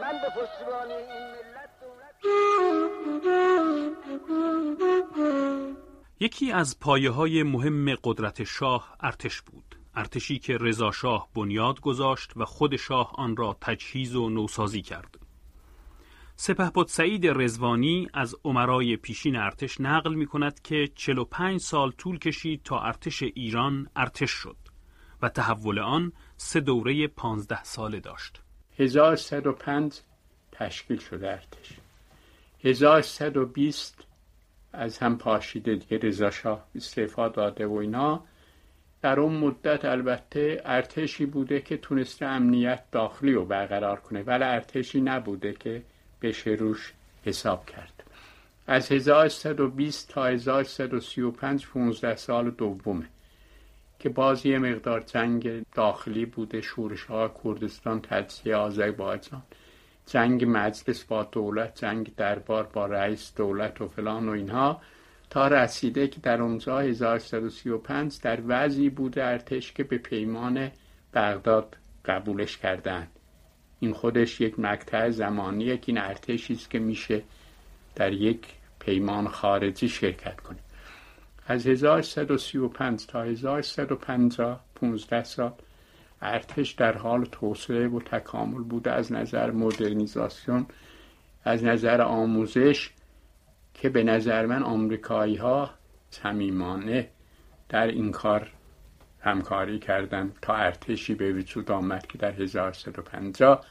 من به پشتیبانی ملت یکی از پایه های مهم قدرت شاه ارتش بود. ارتشی که رضا شاه بنیاد گذاشت و خود شاه آن را تجهیز و نوسازی کرد. سپهبد سعید رزوانی از عمرای پیشین ارتش نقل می کند که 45 سال طول کشید تا ارتش ایران ارتش شد و تحول آن سه دوره 15 ساله داشت. 1105 تشکیل شده ارتش. 1120 از هم پاشیده دیگه رضا شاه استعفا داده و اینا. در اون مدت البته ارتشی بوده که تونسته امنیت داخلی رو برقرار کنه ولی ارتشی نبوده که بشه روش حساب کرد. از 1120 تا 1135 15 سال دومه. که باز یه مقدار جنگ داخلی بوده شورش ها کردستان تجزیه آذربایجان. جنگ مجلس با دولت جنگ دربار با رئیس دولت و فلان و اینها تا رسیده که در اونجا 1135 در وضعی بوده ارتش که به پیمان بغداد قبولش کردن این خودش یک مقطع زمانیه که این ارتشی است که میشه در یک پیمان خارجی شرکت کنه. از 1135 تا 1150 15 سال ارتش در حال توسعه و تکامل بوده از نظر مدرنیزاسیون از نظر آموزش که به نظر من آمریکایی ها صمیمانه در این کار همکاری کردن تا ارتشی به وجود آمد که در 1150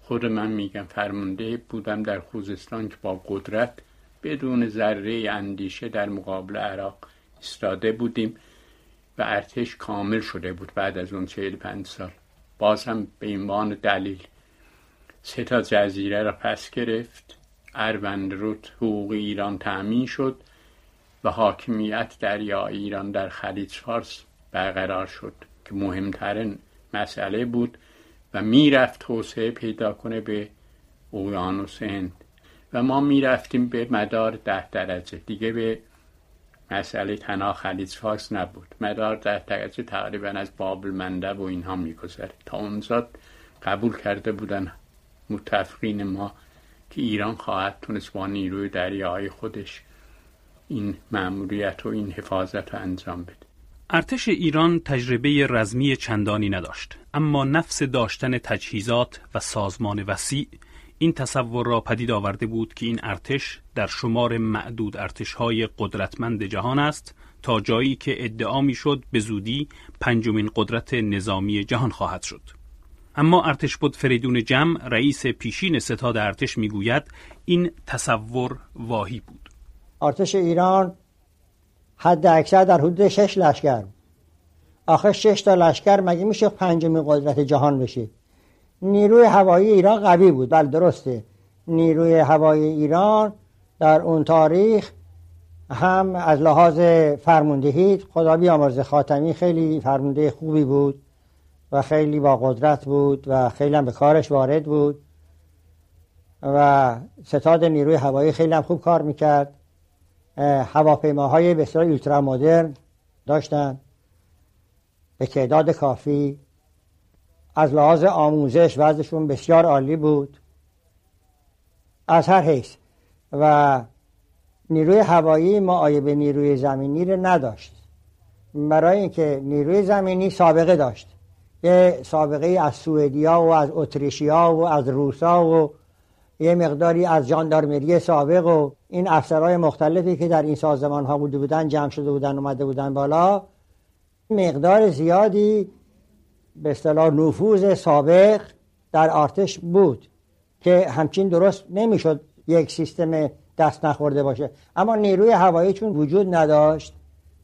خود من میگم فرمانده بودم در خوزستان که با قدرت بدون ذره اندیشه در مقابل عراق ایستاده بودیم و ارتش کامل شده بود بعد از اون 45 سال. باز هم به عنوان دلیل سه تا جزیره را پس گرفت اروند رود حقوق ایران تأمین شد و حاکمیت دریا ایران در خلیج فارس برقرار شد که مهمترین مسئله بود و می‌رفت توسعه پیدا کنه به اقیانوس هند. و ما می‌رفتیم به مدار ده درجه دیگه به مسئله تنها خلیج فارس نبود. مدار ده درجه تقریبا از بابل منده و اینها میگذره تا اونجا قبول کرده بودن متفقین ما که ایران خواهد تونست با نیروی دریایی خودش این مأموریت و این حفاظت رو انجام بده. ارتش ایران تجربه رزمی چندانی نداشت اما نفس داشتن تجهیزات و سازمان وسیع این تصور را پدید آورده بود که این ارتش در شمار معدود ارتشهای قدرتمند جهان است تا جایی که ادعا می‌شد به زودی پنجمین قدرت نظامی جهان خواهد شد. اما ارتش بود فریدون جم رئیس پیشین ستاد ارتش می‌گوید این تصور واهی بود. ارتش ایران حد اکثر در حدود شش لشکر. آخه شش تا لشکر مگه میشه پنجمین قدرت جهان بشه؟ نیروی هوایی ایران قوی بود. بله درسته. نیروی هوایی ایران در اون تاریخ هم از لحاظ فرماندهی خدا بیامرز خاتمی خیلی فرمانده خوبی بود و خیلی با قدرت بود و خیلی هم به کارش وارد بود و ستاد نیروی هوایی خیلی هم خوب کار می‌کرد. هواپیماهای بسیار اولترا مدرن داشتن. به تعداد کافی از لحاظ آموزش وضعشون بسیار عالی بود. از هر حیث. و نیروی هوایی ما آیه به نیروی زمینی رو نداشت. برای اینکه نیروی زمینی سابقه داشت. یه سابقه از سوئدیا و از اتریشیا و از روسا و یه مقداری از جاندارمری سابق و این افسرهای مختلفی که در این سازمان ها بوده بودن جمع شده بودن اومده بودن بالا. مقدار زیادی به اصطلاح نفوذ سابق در آرتش بود که همچین درست نمی‌شد یک سیستم دست نخورده باشه. اما نیروی هوایی چون وجود نداشت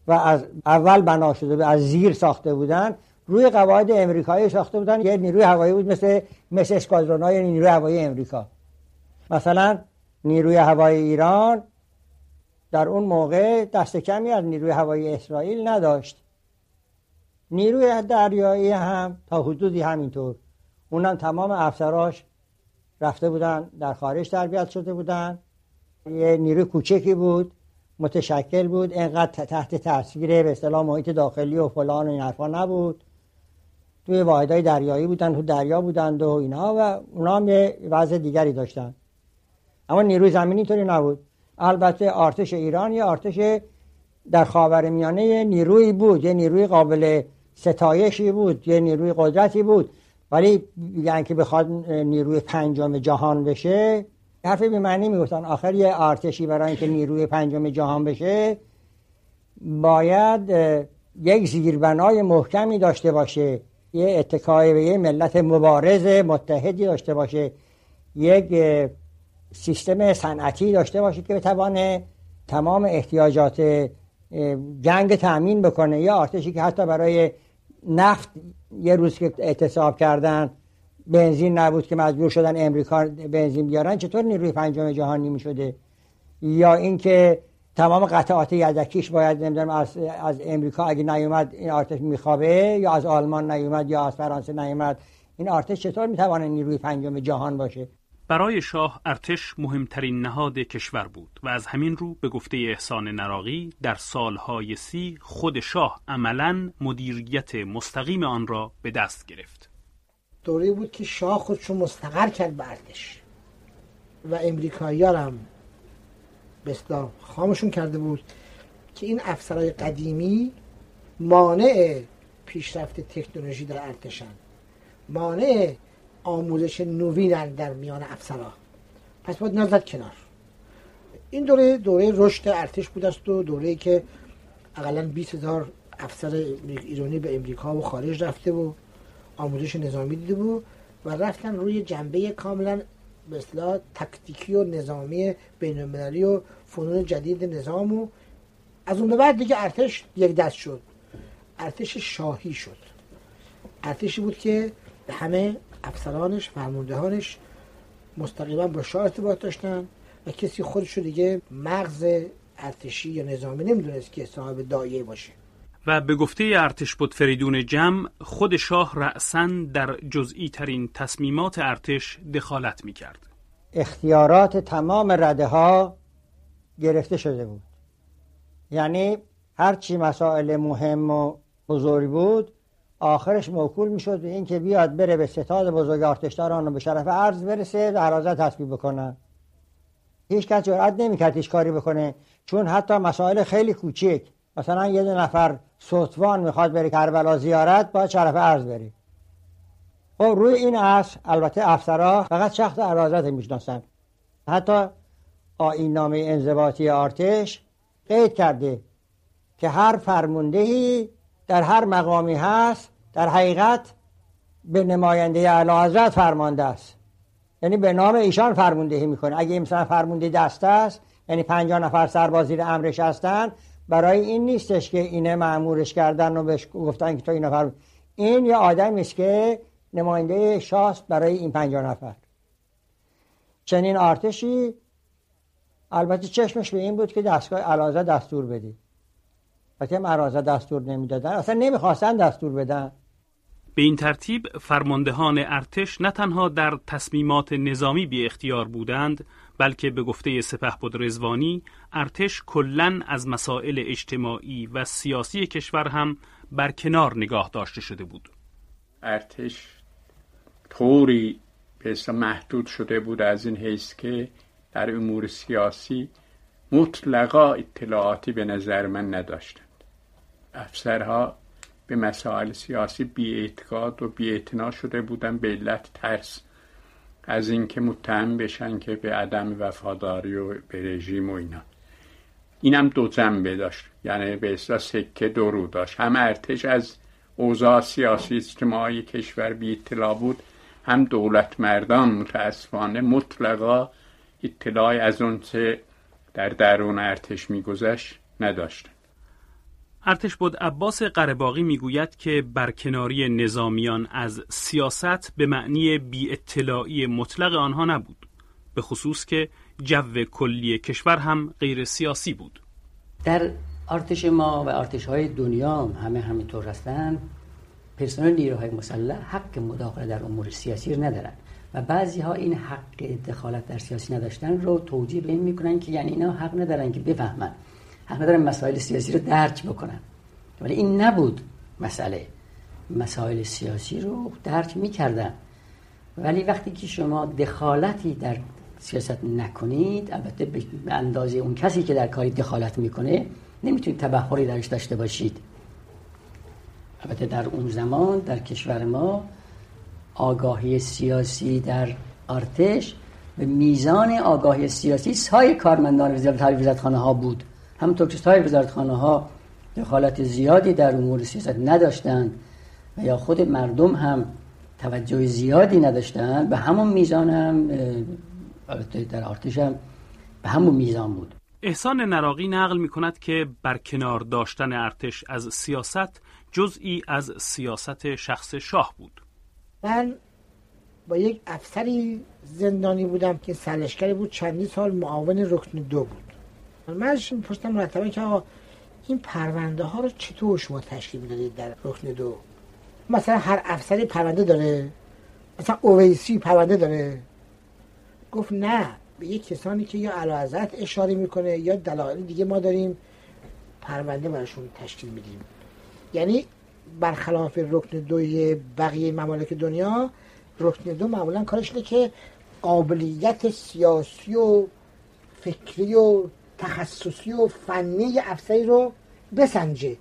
و از اول بنا شده از زیر ساخته بودن روی قواعد امریکایی ساخته بودن. یه نیروی هوایی بود مثل مثل اسکادرون های نیروی هوایی امریکا. مثلا نیروی هوایی ایران در اون موقع دست کمی از نیروی هوایی اسرائیل نداشت. نیروی دریایی هم تا حدودی همینطور. اونم تمام افسراش رفته بودن در خارج تربیت شده بودن. یه نیروی کوچکی بود متشکل بود اینقدر تحت تاثیر به اصطلاح محیط داخلی و فلان و این حرفا نبود. توی واحدهای دریایی بودن تو دریا بودند و اینا و اونا هم یه وضع دیگری داشتن. اما نیروی زمینی طوری نبود. البته ارتش ایران یه ارتش در خاور میانه نیروی بود یه نیروی قابل ستایشی بود یه نیروی قدرتی بود. ولی یعنی که بخواد نیروی پنجم جهان بشه حرف به معنی می‌گفتن. آخر یه ارتشی برای اینکه نیروی پنجم جهان بشه باید یک زیربنای محکمی داشته باشه. یه اتکای به یه ملت مبارز متحدی داشته باشه. یک سیستم صنعتی داشته باشه که بتوانه تمام احتیاجات جنگ تأمین بکنه. یا ارتشی که حتی برای نفت یه روز که اعتصاب کردن بنزین نبود که مجبور شدن امریکا بنزین بیارن چطور نیروی پنجم جهانی می شده؟ یا اینکه تمام قطعات یدکیش باید نمی‌دونم از, از امریکا اگه نیومد این آرتش میخوابه یا از آلمان نیومد یا از فرانسه نیومد؟ این آرتش چطور می‌توانه نیروی پنجم جهان باشه؟ برای شاه ارتش مهمترین نهاد کشور بود و از همین رو به گفته احسان نراقی در سالهای سی خود شاه عملا مدیریت مستقیم آن را به دست گرفت. دوره بود که شاه خودشو مستقر کرد به ارتش و امریکایی هم به خامشون کرده بود که این افسرهای قدیمی مانع پیشرفت تکنولوژی در ارتشن مانع آموزش نوین در میان افسرها پس باید نزد کنار. این دوره دوره رشد ارتش بود است و دوره که اقلا 20 هزار افسر ایرانی به امریکا و خارج رفته و آموزش نظامی دیده بود و رفتن روی جنبه کاملا به اصطلاح تکتیکی و نظامی بین المللی و فنون جدید نظام و از اون به بعد دیگه ارتش یک دست شد. ارتش شاهی شد. ارتشی بود که به همه افسرانش فرماندهانش مستقیما با شاه ارتباط داشتن و کسی خودش رو دیگه مغز ارتشی یا نظامی نمی‌دونست که صاحب دایه باشه و به گفته ارتش بود فریدون جمع خود شاه رأسا در جزئی ترین تصمیمات ارتش دخالت می کرد. اختیارات تمام رده ها گرفته شده بود یعنی هرچی مسائل مهم و بزرگ بود آخرش موکول می‌شد به اینکه بیاد بره به ستاد بزرگ آرتشداران و به شرف عرض برسه و عرازه تصویب بکنن هیچ کس جرأت نمی‌کرد هیچ کاری بکنه چون حتی مسائل خیلی کوچک مثلا یه نفر سوتوان می‌خواد بره کربلا زیارت باید شرف عرض بری خب روی این اصل البته افسرها فقط شخص عرازت می‌شناسن. حتی آین نامه انضباطی آرتش قید کرده که هر فرموندهی در هر مقامی هست در حقیقت به نماینده اعلی حضرت فرمانده است. یعنی به نام ایشان فرماندهی می‌کنه. اگه مثلا فرمونده دست است یعنی پنجاه نفر سربازی امرش هستن برای این نیستش که اینه معمورش کردن و بهش گفتن که تو این نفر این یه آدمی است که نماینده شاست برای این پنجاه نفر. چنین آرتشی البته چشمش به این بود که دستگاه علازه دستور بدید وقتی مرازه دستور نمی‌دادن. اصلا نمی‌خواستن دستور بدن. به این ترتیب فرماندهان ارتش نه تنها در تصمیمات نظامی بی اختیار بودند بلکه به گفته سپه بود رزوانی ارتش کلا از مسائل اجتماعی و سیاسی کشور هم برکنار نگاه داشته شده بود. ارتش طوری به محدود شده بود از این حیث که در امور سیاسی مطلقا اطلاعاتی به نظر من نداشتند افسرها به مسائل سیاسی بی و بی شده بودن به علت ترس. از اینکه متهم بشن که به عدم وفاداری و به رژیم و اینا. اینم دو جنبه داشت. یعنی به اصلا سکه دو رو داشت. هم ارتش از اوضاع سیاسی اجتماعی کشور بی اطلاع بود هم دولت مردان متاسفانه مطلقا اطلاعی از اون چه در درون ارتش میگذشت نداشت ارتش بود عباس قرباقی می‌گوید که برکناری نظامیان از سیاست به معنی بی اطلاعی مطلق آنها نبود به خصوص که جو کلی کشور هم غیر سیاسی بود. در ارتش ما و ارتش های دنیا همه همینطور هستند پرسنل نیروهای مسلح حق مداخله در امور سیاسی رو ندارن و بعضی ها این حق دخالت در سیاسی نداشتن رو توجیه به این می‌کنن که یعنی اینا حق ندارن که بفهمن. حق ندارن مسائل سیاسی رو درک بکنن ولی این نبود مسئله. مسائل سیاسی رو درک می‌کردن ولی وقتی که شما دخالتی در سیاست نکنید البته به اندازه اون کسی که در کاری دخالت می‌کنه نمی‌تونید تبهری درش داشته باشید. البته در اون زمان در کشور ما آگاهی سیاسی در ارتش به میزان آگاهی سیاسی سای کارمندان وزارت خانه ها بود. همونطور که سای وزارت خانه ها دخالت زیادی در امور سیاست نداشتند و یا خود مردم هم توجه زیادی نداشتند به همون میزان هم البته در ارتش هم به همون میزان بود. احسان نراقی نقل می کند که برکنار داشتن ارتش از سیاست جزئی از سیاست شخص شاه بود. من با یک افسری زندانی بودم که سرلشکری بود چندی سال معاون رکن دو بود. من ازش پرسیدم مرتبا که آقا این پرونده ها رو چطور شما تشکیل می‌دادید در رکن دو؟ مثلا هر افسری پرونده داره؟ مثلا اویسی پرونده داره؟ گفت نه به یک کسانی که یا علاوزت اشاره می‌کنه یا دلایل دیگه ما داریم پرونده براشون تشکیل میدیم. یعنی برخلاف رکن دوی بقیه ممالک دنیا رکن دو معمولا کارش اینه که قابلیت سیاسی و فکری و تخصصی و فنی افسری رو بسنجه.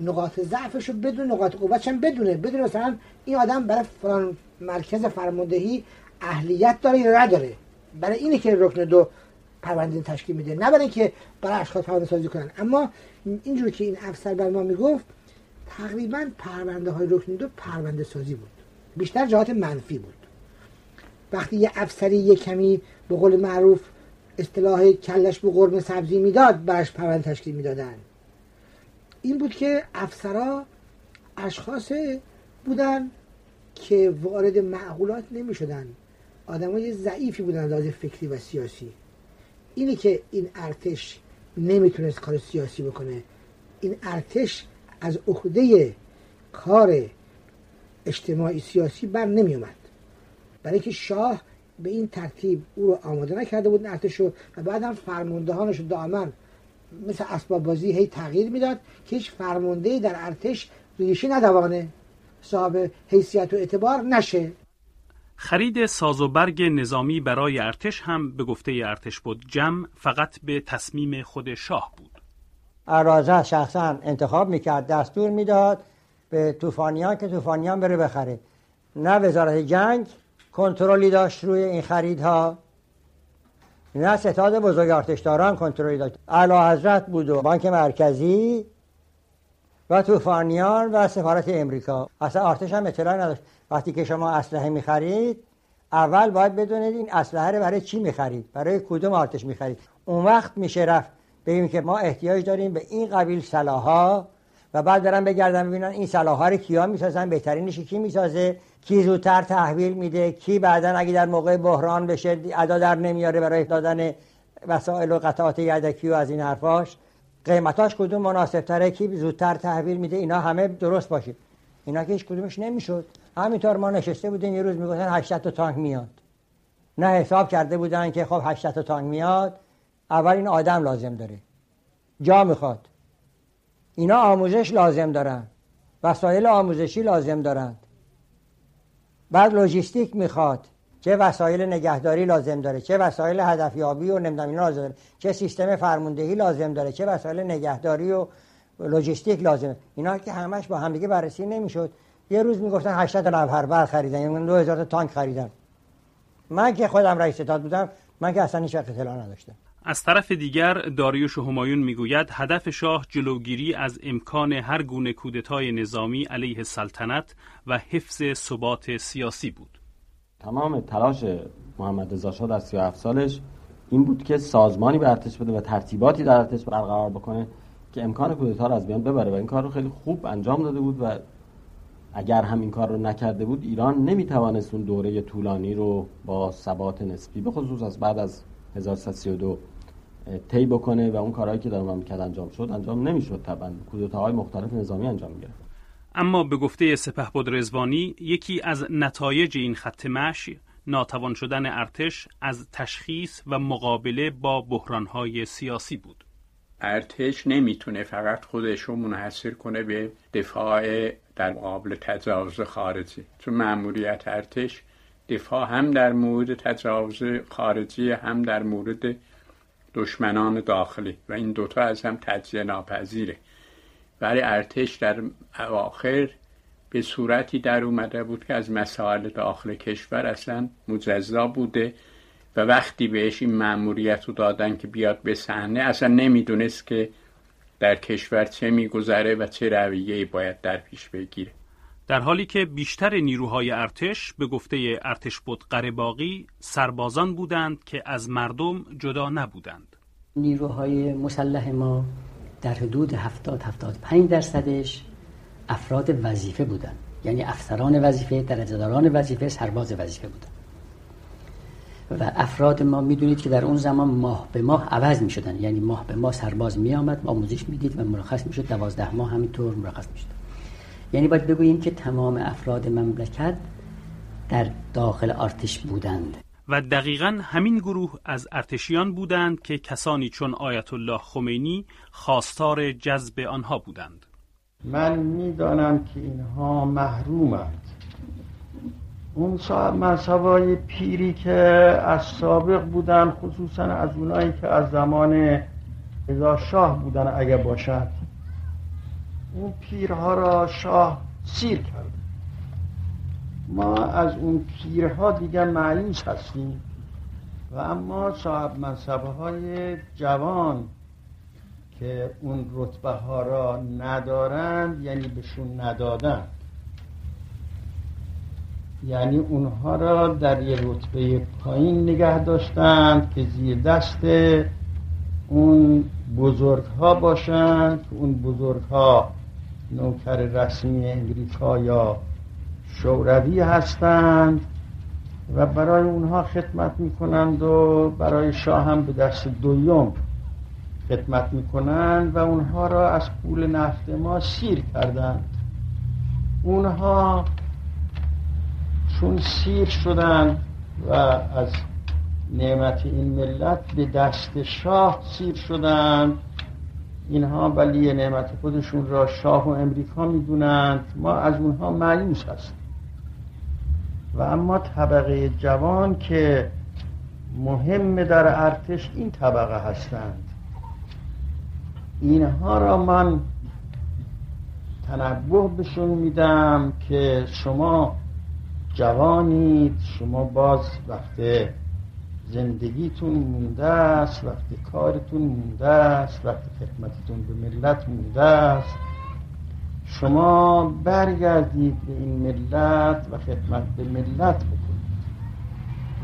نقاط ضعفش رو بدون نقاط قوتش هم بدونه. بدونه مثلا این آدم برای فلان مرکز فرماندهی اهلیت داره یا نداره. برای اینه که رکن دو پرونده تشکیل میده. نه برای اینکه برای اشخاص پرونده سازی کنن. اما اینجوری که این افسر بر ما می‌گفت تقریبا پرونده های رکن دو پرونده سازی بود. بیشتر جهات منفی بود. وقتی یه افسری یه کمی به قول معروف اصطلاح کلش به قرم سبزی می‌داد برش پرونده تشکیل می‌دادن. این بود که افسرا اشخاص بودن که وارد معقولات نمی شدن آدمای ضعیفی بودن لازم فکری و سیاسی. اینی که این ارتش نمی‌تونست کار سیاسی بکنه. این ارتش از عهده کار اجتماعی سیاسی بر نمی اومد برای که شاه به این ترتیب او رو آماده نکرده بود ارتش رو و بعد هم فرماندهانش رو دائما مثل اسباب بازی هی تغییر می‌داد که هیچ فرمانده در ارتش ریشه ندوانه. صاحب حیثیت و اعتبار نشه. خرید ساز و برگ نظامی برای ارتش هم به گفته ارتش بود. جمع فقط به تصمیم خود شاه بود. ارازه شخصا انتخاب می‌کرد دستور می‌داد به توفانیان که توفانیان بره بخره. نه وزارت جنگ کنترلی داشت روی این خریدها. نه ستاد بزرگ ارتشداران کنترلی داشت. اعلی حضرت بود و بانک مرکزی و توفانیان و سفارت امریکا. اصلا ارتش هم اطلاع نداشت. وقتی که شما اسلحه می‌خرید اول باید بدونید این اسلحه رو برای چی می‌خرید؟ برای کدوم ارتش می‌خرید؟ اون وقت میشه رفت بگیم که ما احتیاج داریم به این قبیل سلاحا و بعد برن بگردن ببینن این سلاحا رو کیا می‌سازن بهترینش کی می‌سازه؟ کی زودتر تحویل میده کی بعدا اگه در موقع بحران بشه ادا در نمیاره برای دادن وسایل و قطعات یدکی و از این حرفاش. قیمتاش کدوم مناسب تره کی زودتر تحویل میده؟ اینا همه درست باشه. اینا که هیچ کدومش نمی‌شد. همینطور ما نشسته بودیم یه روز می‌گفتن 800 تا تانک میاد. نه حساب کرده بودن که خب 800 تا تانک میاد. اول این آدم لازم داره. جا می‌خواد. اینا آموزش لازم دارن. وسایل آموزشی لازم دارند بعد لوجیستیک می‌خواد. چه وسایل نگهداری لازم داره چه وسایل هدفیابی و نمی‌دونم اینا لازم داره چه سیستم فرماندهی لازم داره چه وسایل نگهداری و لوجیستیک لازم اینا که همش با همدیگه بررسی نمی‌شد. یه روز می‌گفتن 80 نفر خریدن یعنی 2000 تا تانک خریدن. من که خودم رئیس ستاد بودم من که اصلا هیچ اطلاع نداشتم. از طرف دیگر داریوش همایون می‌گوید هدف شاه جلوگیری از امکان هر گونه کودتای نظامی علیه سلطنت و حفظ ثبات سیاسی بود. تمام تلاش محمد رضا شاه در 37 سالش این بود که سازمانی به ارتش بده و ترتیباتی در ارتش برقرار بکنه که امکان کودتا رو از بیان ببره و این کار رو خیلی خوب انجام داده بود و اگر همین کار رو نکرده بود ایران نمی‌توانست اون دوره طولانی رو با ثبات نسبی به خصوص از بعد از 1332 طی بکنه و اون کارهایی که در مملکت انجام شد انجام نمی‌شد طبعا. کودتاهای مختلف نظامی انجام گرفت. اما به گفته سپهبد رزوانی یکی از نتایج این خط مشی ناتوان شدن ارتش از تشخیص و مقابله با بحرانهای سیاسی بود. ارتش نمی‌تونه فقط خودش رو منحصر کنه به دفاع در مقابل تجاوز خارجی. چون مأموریت ارتش دفاع هم در مورد تجاوز خارجی هم در مورد دشمنان داخلی و این دوتا از هم تجزیه ناپذیره. ولی ارتش در اواخر به صورتی در اومده بود که از مسائل داخل کشور اصلا مجزا بوده و وقتی بهش این مأموریت رو دادن که بیاد به صحنه اصلا نمی‌دونست که در کشور چه میگذره و چه رویه باید در پیش بگیره. در حالی که بیشتر نیروهای ارتش به گفته ارتش بود قرباقی سربازان بودند که از مردم جدا نبودند. نیروهای مسلح ما در حدود 70 75 درصدش افراد وظیفه بودند. یعنی افسران وظیفه درجهداران وظیفه سرباز وظیفه بودند. و افراد ما می‌دونید که در اون زمان ماه به ماه عوض می شدن یعنی ماه به ماه سرباز می آمد آموزش می‌دید و مرخص می شد دوازده ماه همینطور مرخص می شد یعنی باید بگوییم که تمام افراد مملکت در داخل آرتش بودند. و دقیقا همین گروه از ارتشیان بودند که کسانی چون آیت الله خمینی خواستار جذب آنها بودند. من می‌دانم که اینها محرومند. اون صاحب منصبای پیری که از سابق بودن خصوصا از اونایی که از زمان ازا شاه بودن اگه باشد اون پیرها را شاه سیر کرد. ما از اون پیرها دیگه معیوس هستیم. و اما صاحب منصبه های جوان که اون رتبه ها را ندارند یعنی بهشون ندادن یعنی اونها را در یه رتبه پایین نگه داشتند که زیر دست اون بزرگ ها باشند اون بزرگ ها نوکر رسمی امریکا یا شوروی هستند و برای اونها خدمت می‌کنند و برای شاه هم به دست دویم خدمت می‌کنند و اونها را از پول نفت ما سیر کردند. اونها چون سیر شدن و از نعمت این ملت به دست شاه سیر شدن اینها ولی نعمت خودشون را شاه و امریکا می‌دونند. ما از اونها معیوس هستیم. و اما طبقه جوان که مهم در ارتش این طبقه هستند. اینها را من تنبه بشون میدم که شما جوانید شما باز وقت زندگیتون مونده است وقتی کارتون مونده است وقتی خدمتتون به ملت مونده است. شما برگردید به این ملت و خدمت به ملت بکنید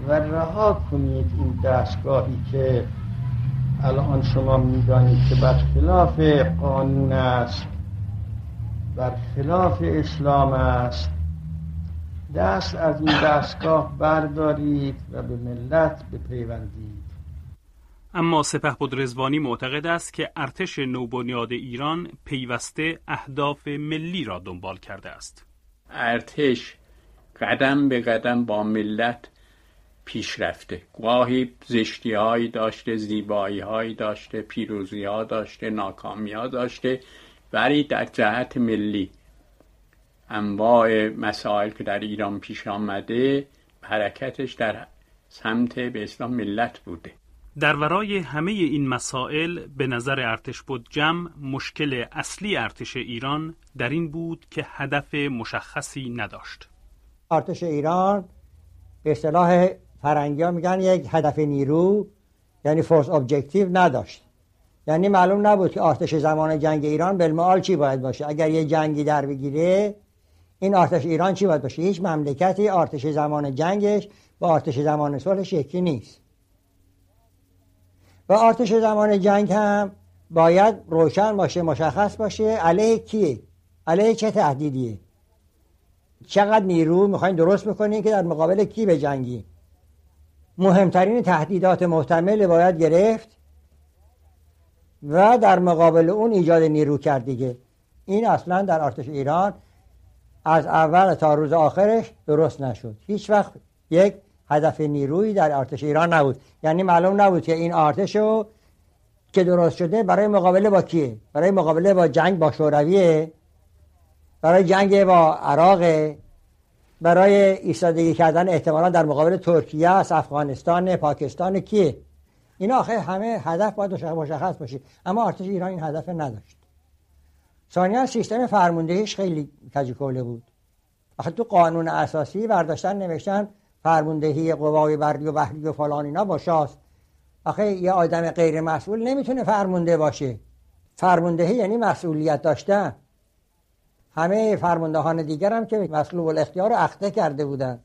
و رها کنید این دستگاهی که الان شما می‌دانید که بر خلاف قانون است بر خلاف اسلام است. دست از این دستگاه بردارید و به ملت بپیوندید. اما سپه رزوانی معتقد است که ارتش نوبنیاد ایران پیوسته اهداف ملی را دنبال کرده است. ارتش قدم به قدم با ملت پیش رفته. گاهی زشتی هایی داشته زیبایی هایی داشته پیروزی ها داشته ناکامی ها داشته ولی در جهت ملی. انواع مسائل که در ایران پیش آمده حرکتش در سمت به اسلام ملت بوده. در ورای همه این مسائل به نظر ارتش بود جمع مشکل اصلی ارتش ایران در این بود که هدف مشخصی نداشت. ارتش ایران به اصطلاح فرنگی ها میگن یک هدف نیرو یعنی force objective نداشت. یعنی معلوم نبود که ارتش زمان جنگ ایران بالمآل چی باید باشه. اگر یه جنگی در بگیره این آرتش ایران چی باید باشه؟ هیچ مملکتی آرتش زمان جنگش با آرتش زمان صلحش یکی نیست. و آرتش زمان جنگ هم باید روشن باشه مشخص باشه علیه کیه؟ علیه چه تهدیدیه؟ چقدر نیرو می‌خواین درست می‌کنین که در مقابل کی به جنگی؟ مهمترین تهدیدات محتمل باید گرفت و در مقابل اون ایجاد نیرو کرد دیگه. این اصلا در ارتش ایران از اول تا روز آخرش درست نشد. هیچ وقت یک هدف نیرویی در ارتش ایران نبود. یعنی معلوم نبود که این ارتش رو که درست شده برای مقابله با کیه؟ برای مقابله با جنگ با شورویه؟ برای جنگ با عراق برای ایستادگی کردن احتمالا در مقابل ترکیه است افغانستان پاکستان کیه؟ اینا آخه همه هدف باید مشخص باشه. اما ارتش ایران این هدف نداشت. ثانیا سیستم فرماندهیش خیلی کجی بود. آخه تو قانون اساسی برداشتن نوشتن فرماندهی قوای بری و بحری و فلان اینا با شاست. آخه یه آدم غیر مسئول نمی‌تونه فرمانده باشه. فرماندهی یعنی مسئولیت داشتن. همه فرماندهان دیگر هم که مسئول الاختیار رو اخته کرده بودند.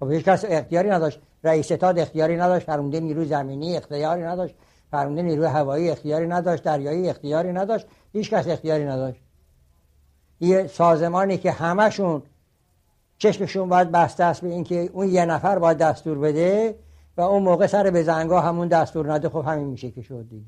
خب هیچ کس اختیاری نداشت. رئیس ستاد اختیاری نداشت. فرمانده نیروی زمینی اختیاری نداشت. فرمانده نیروی هوایی اختیاری نداشت دریایی اختیاری نداشت هیچ کس اختیاری نداشت. یه سازمانی که همشون چشمشون باید بسته است به اینکه اون یه نفر باید دستور بده و اون موقع سر به زنگا همون دستور نده خب همین میشه که شد دیگه.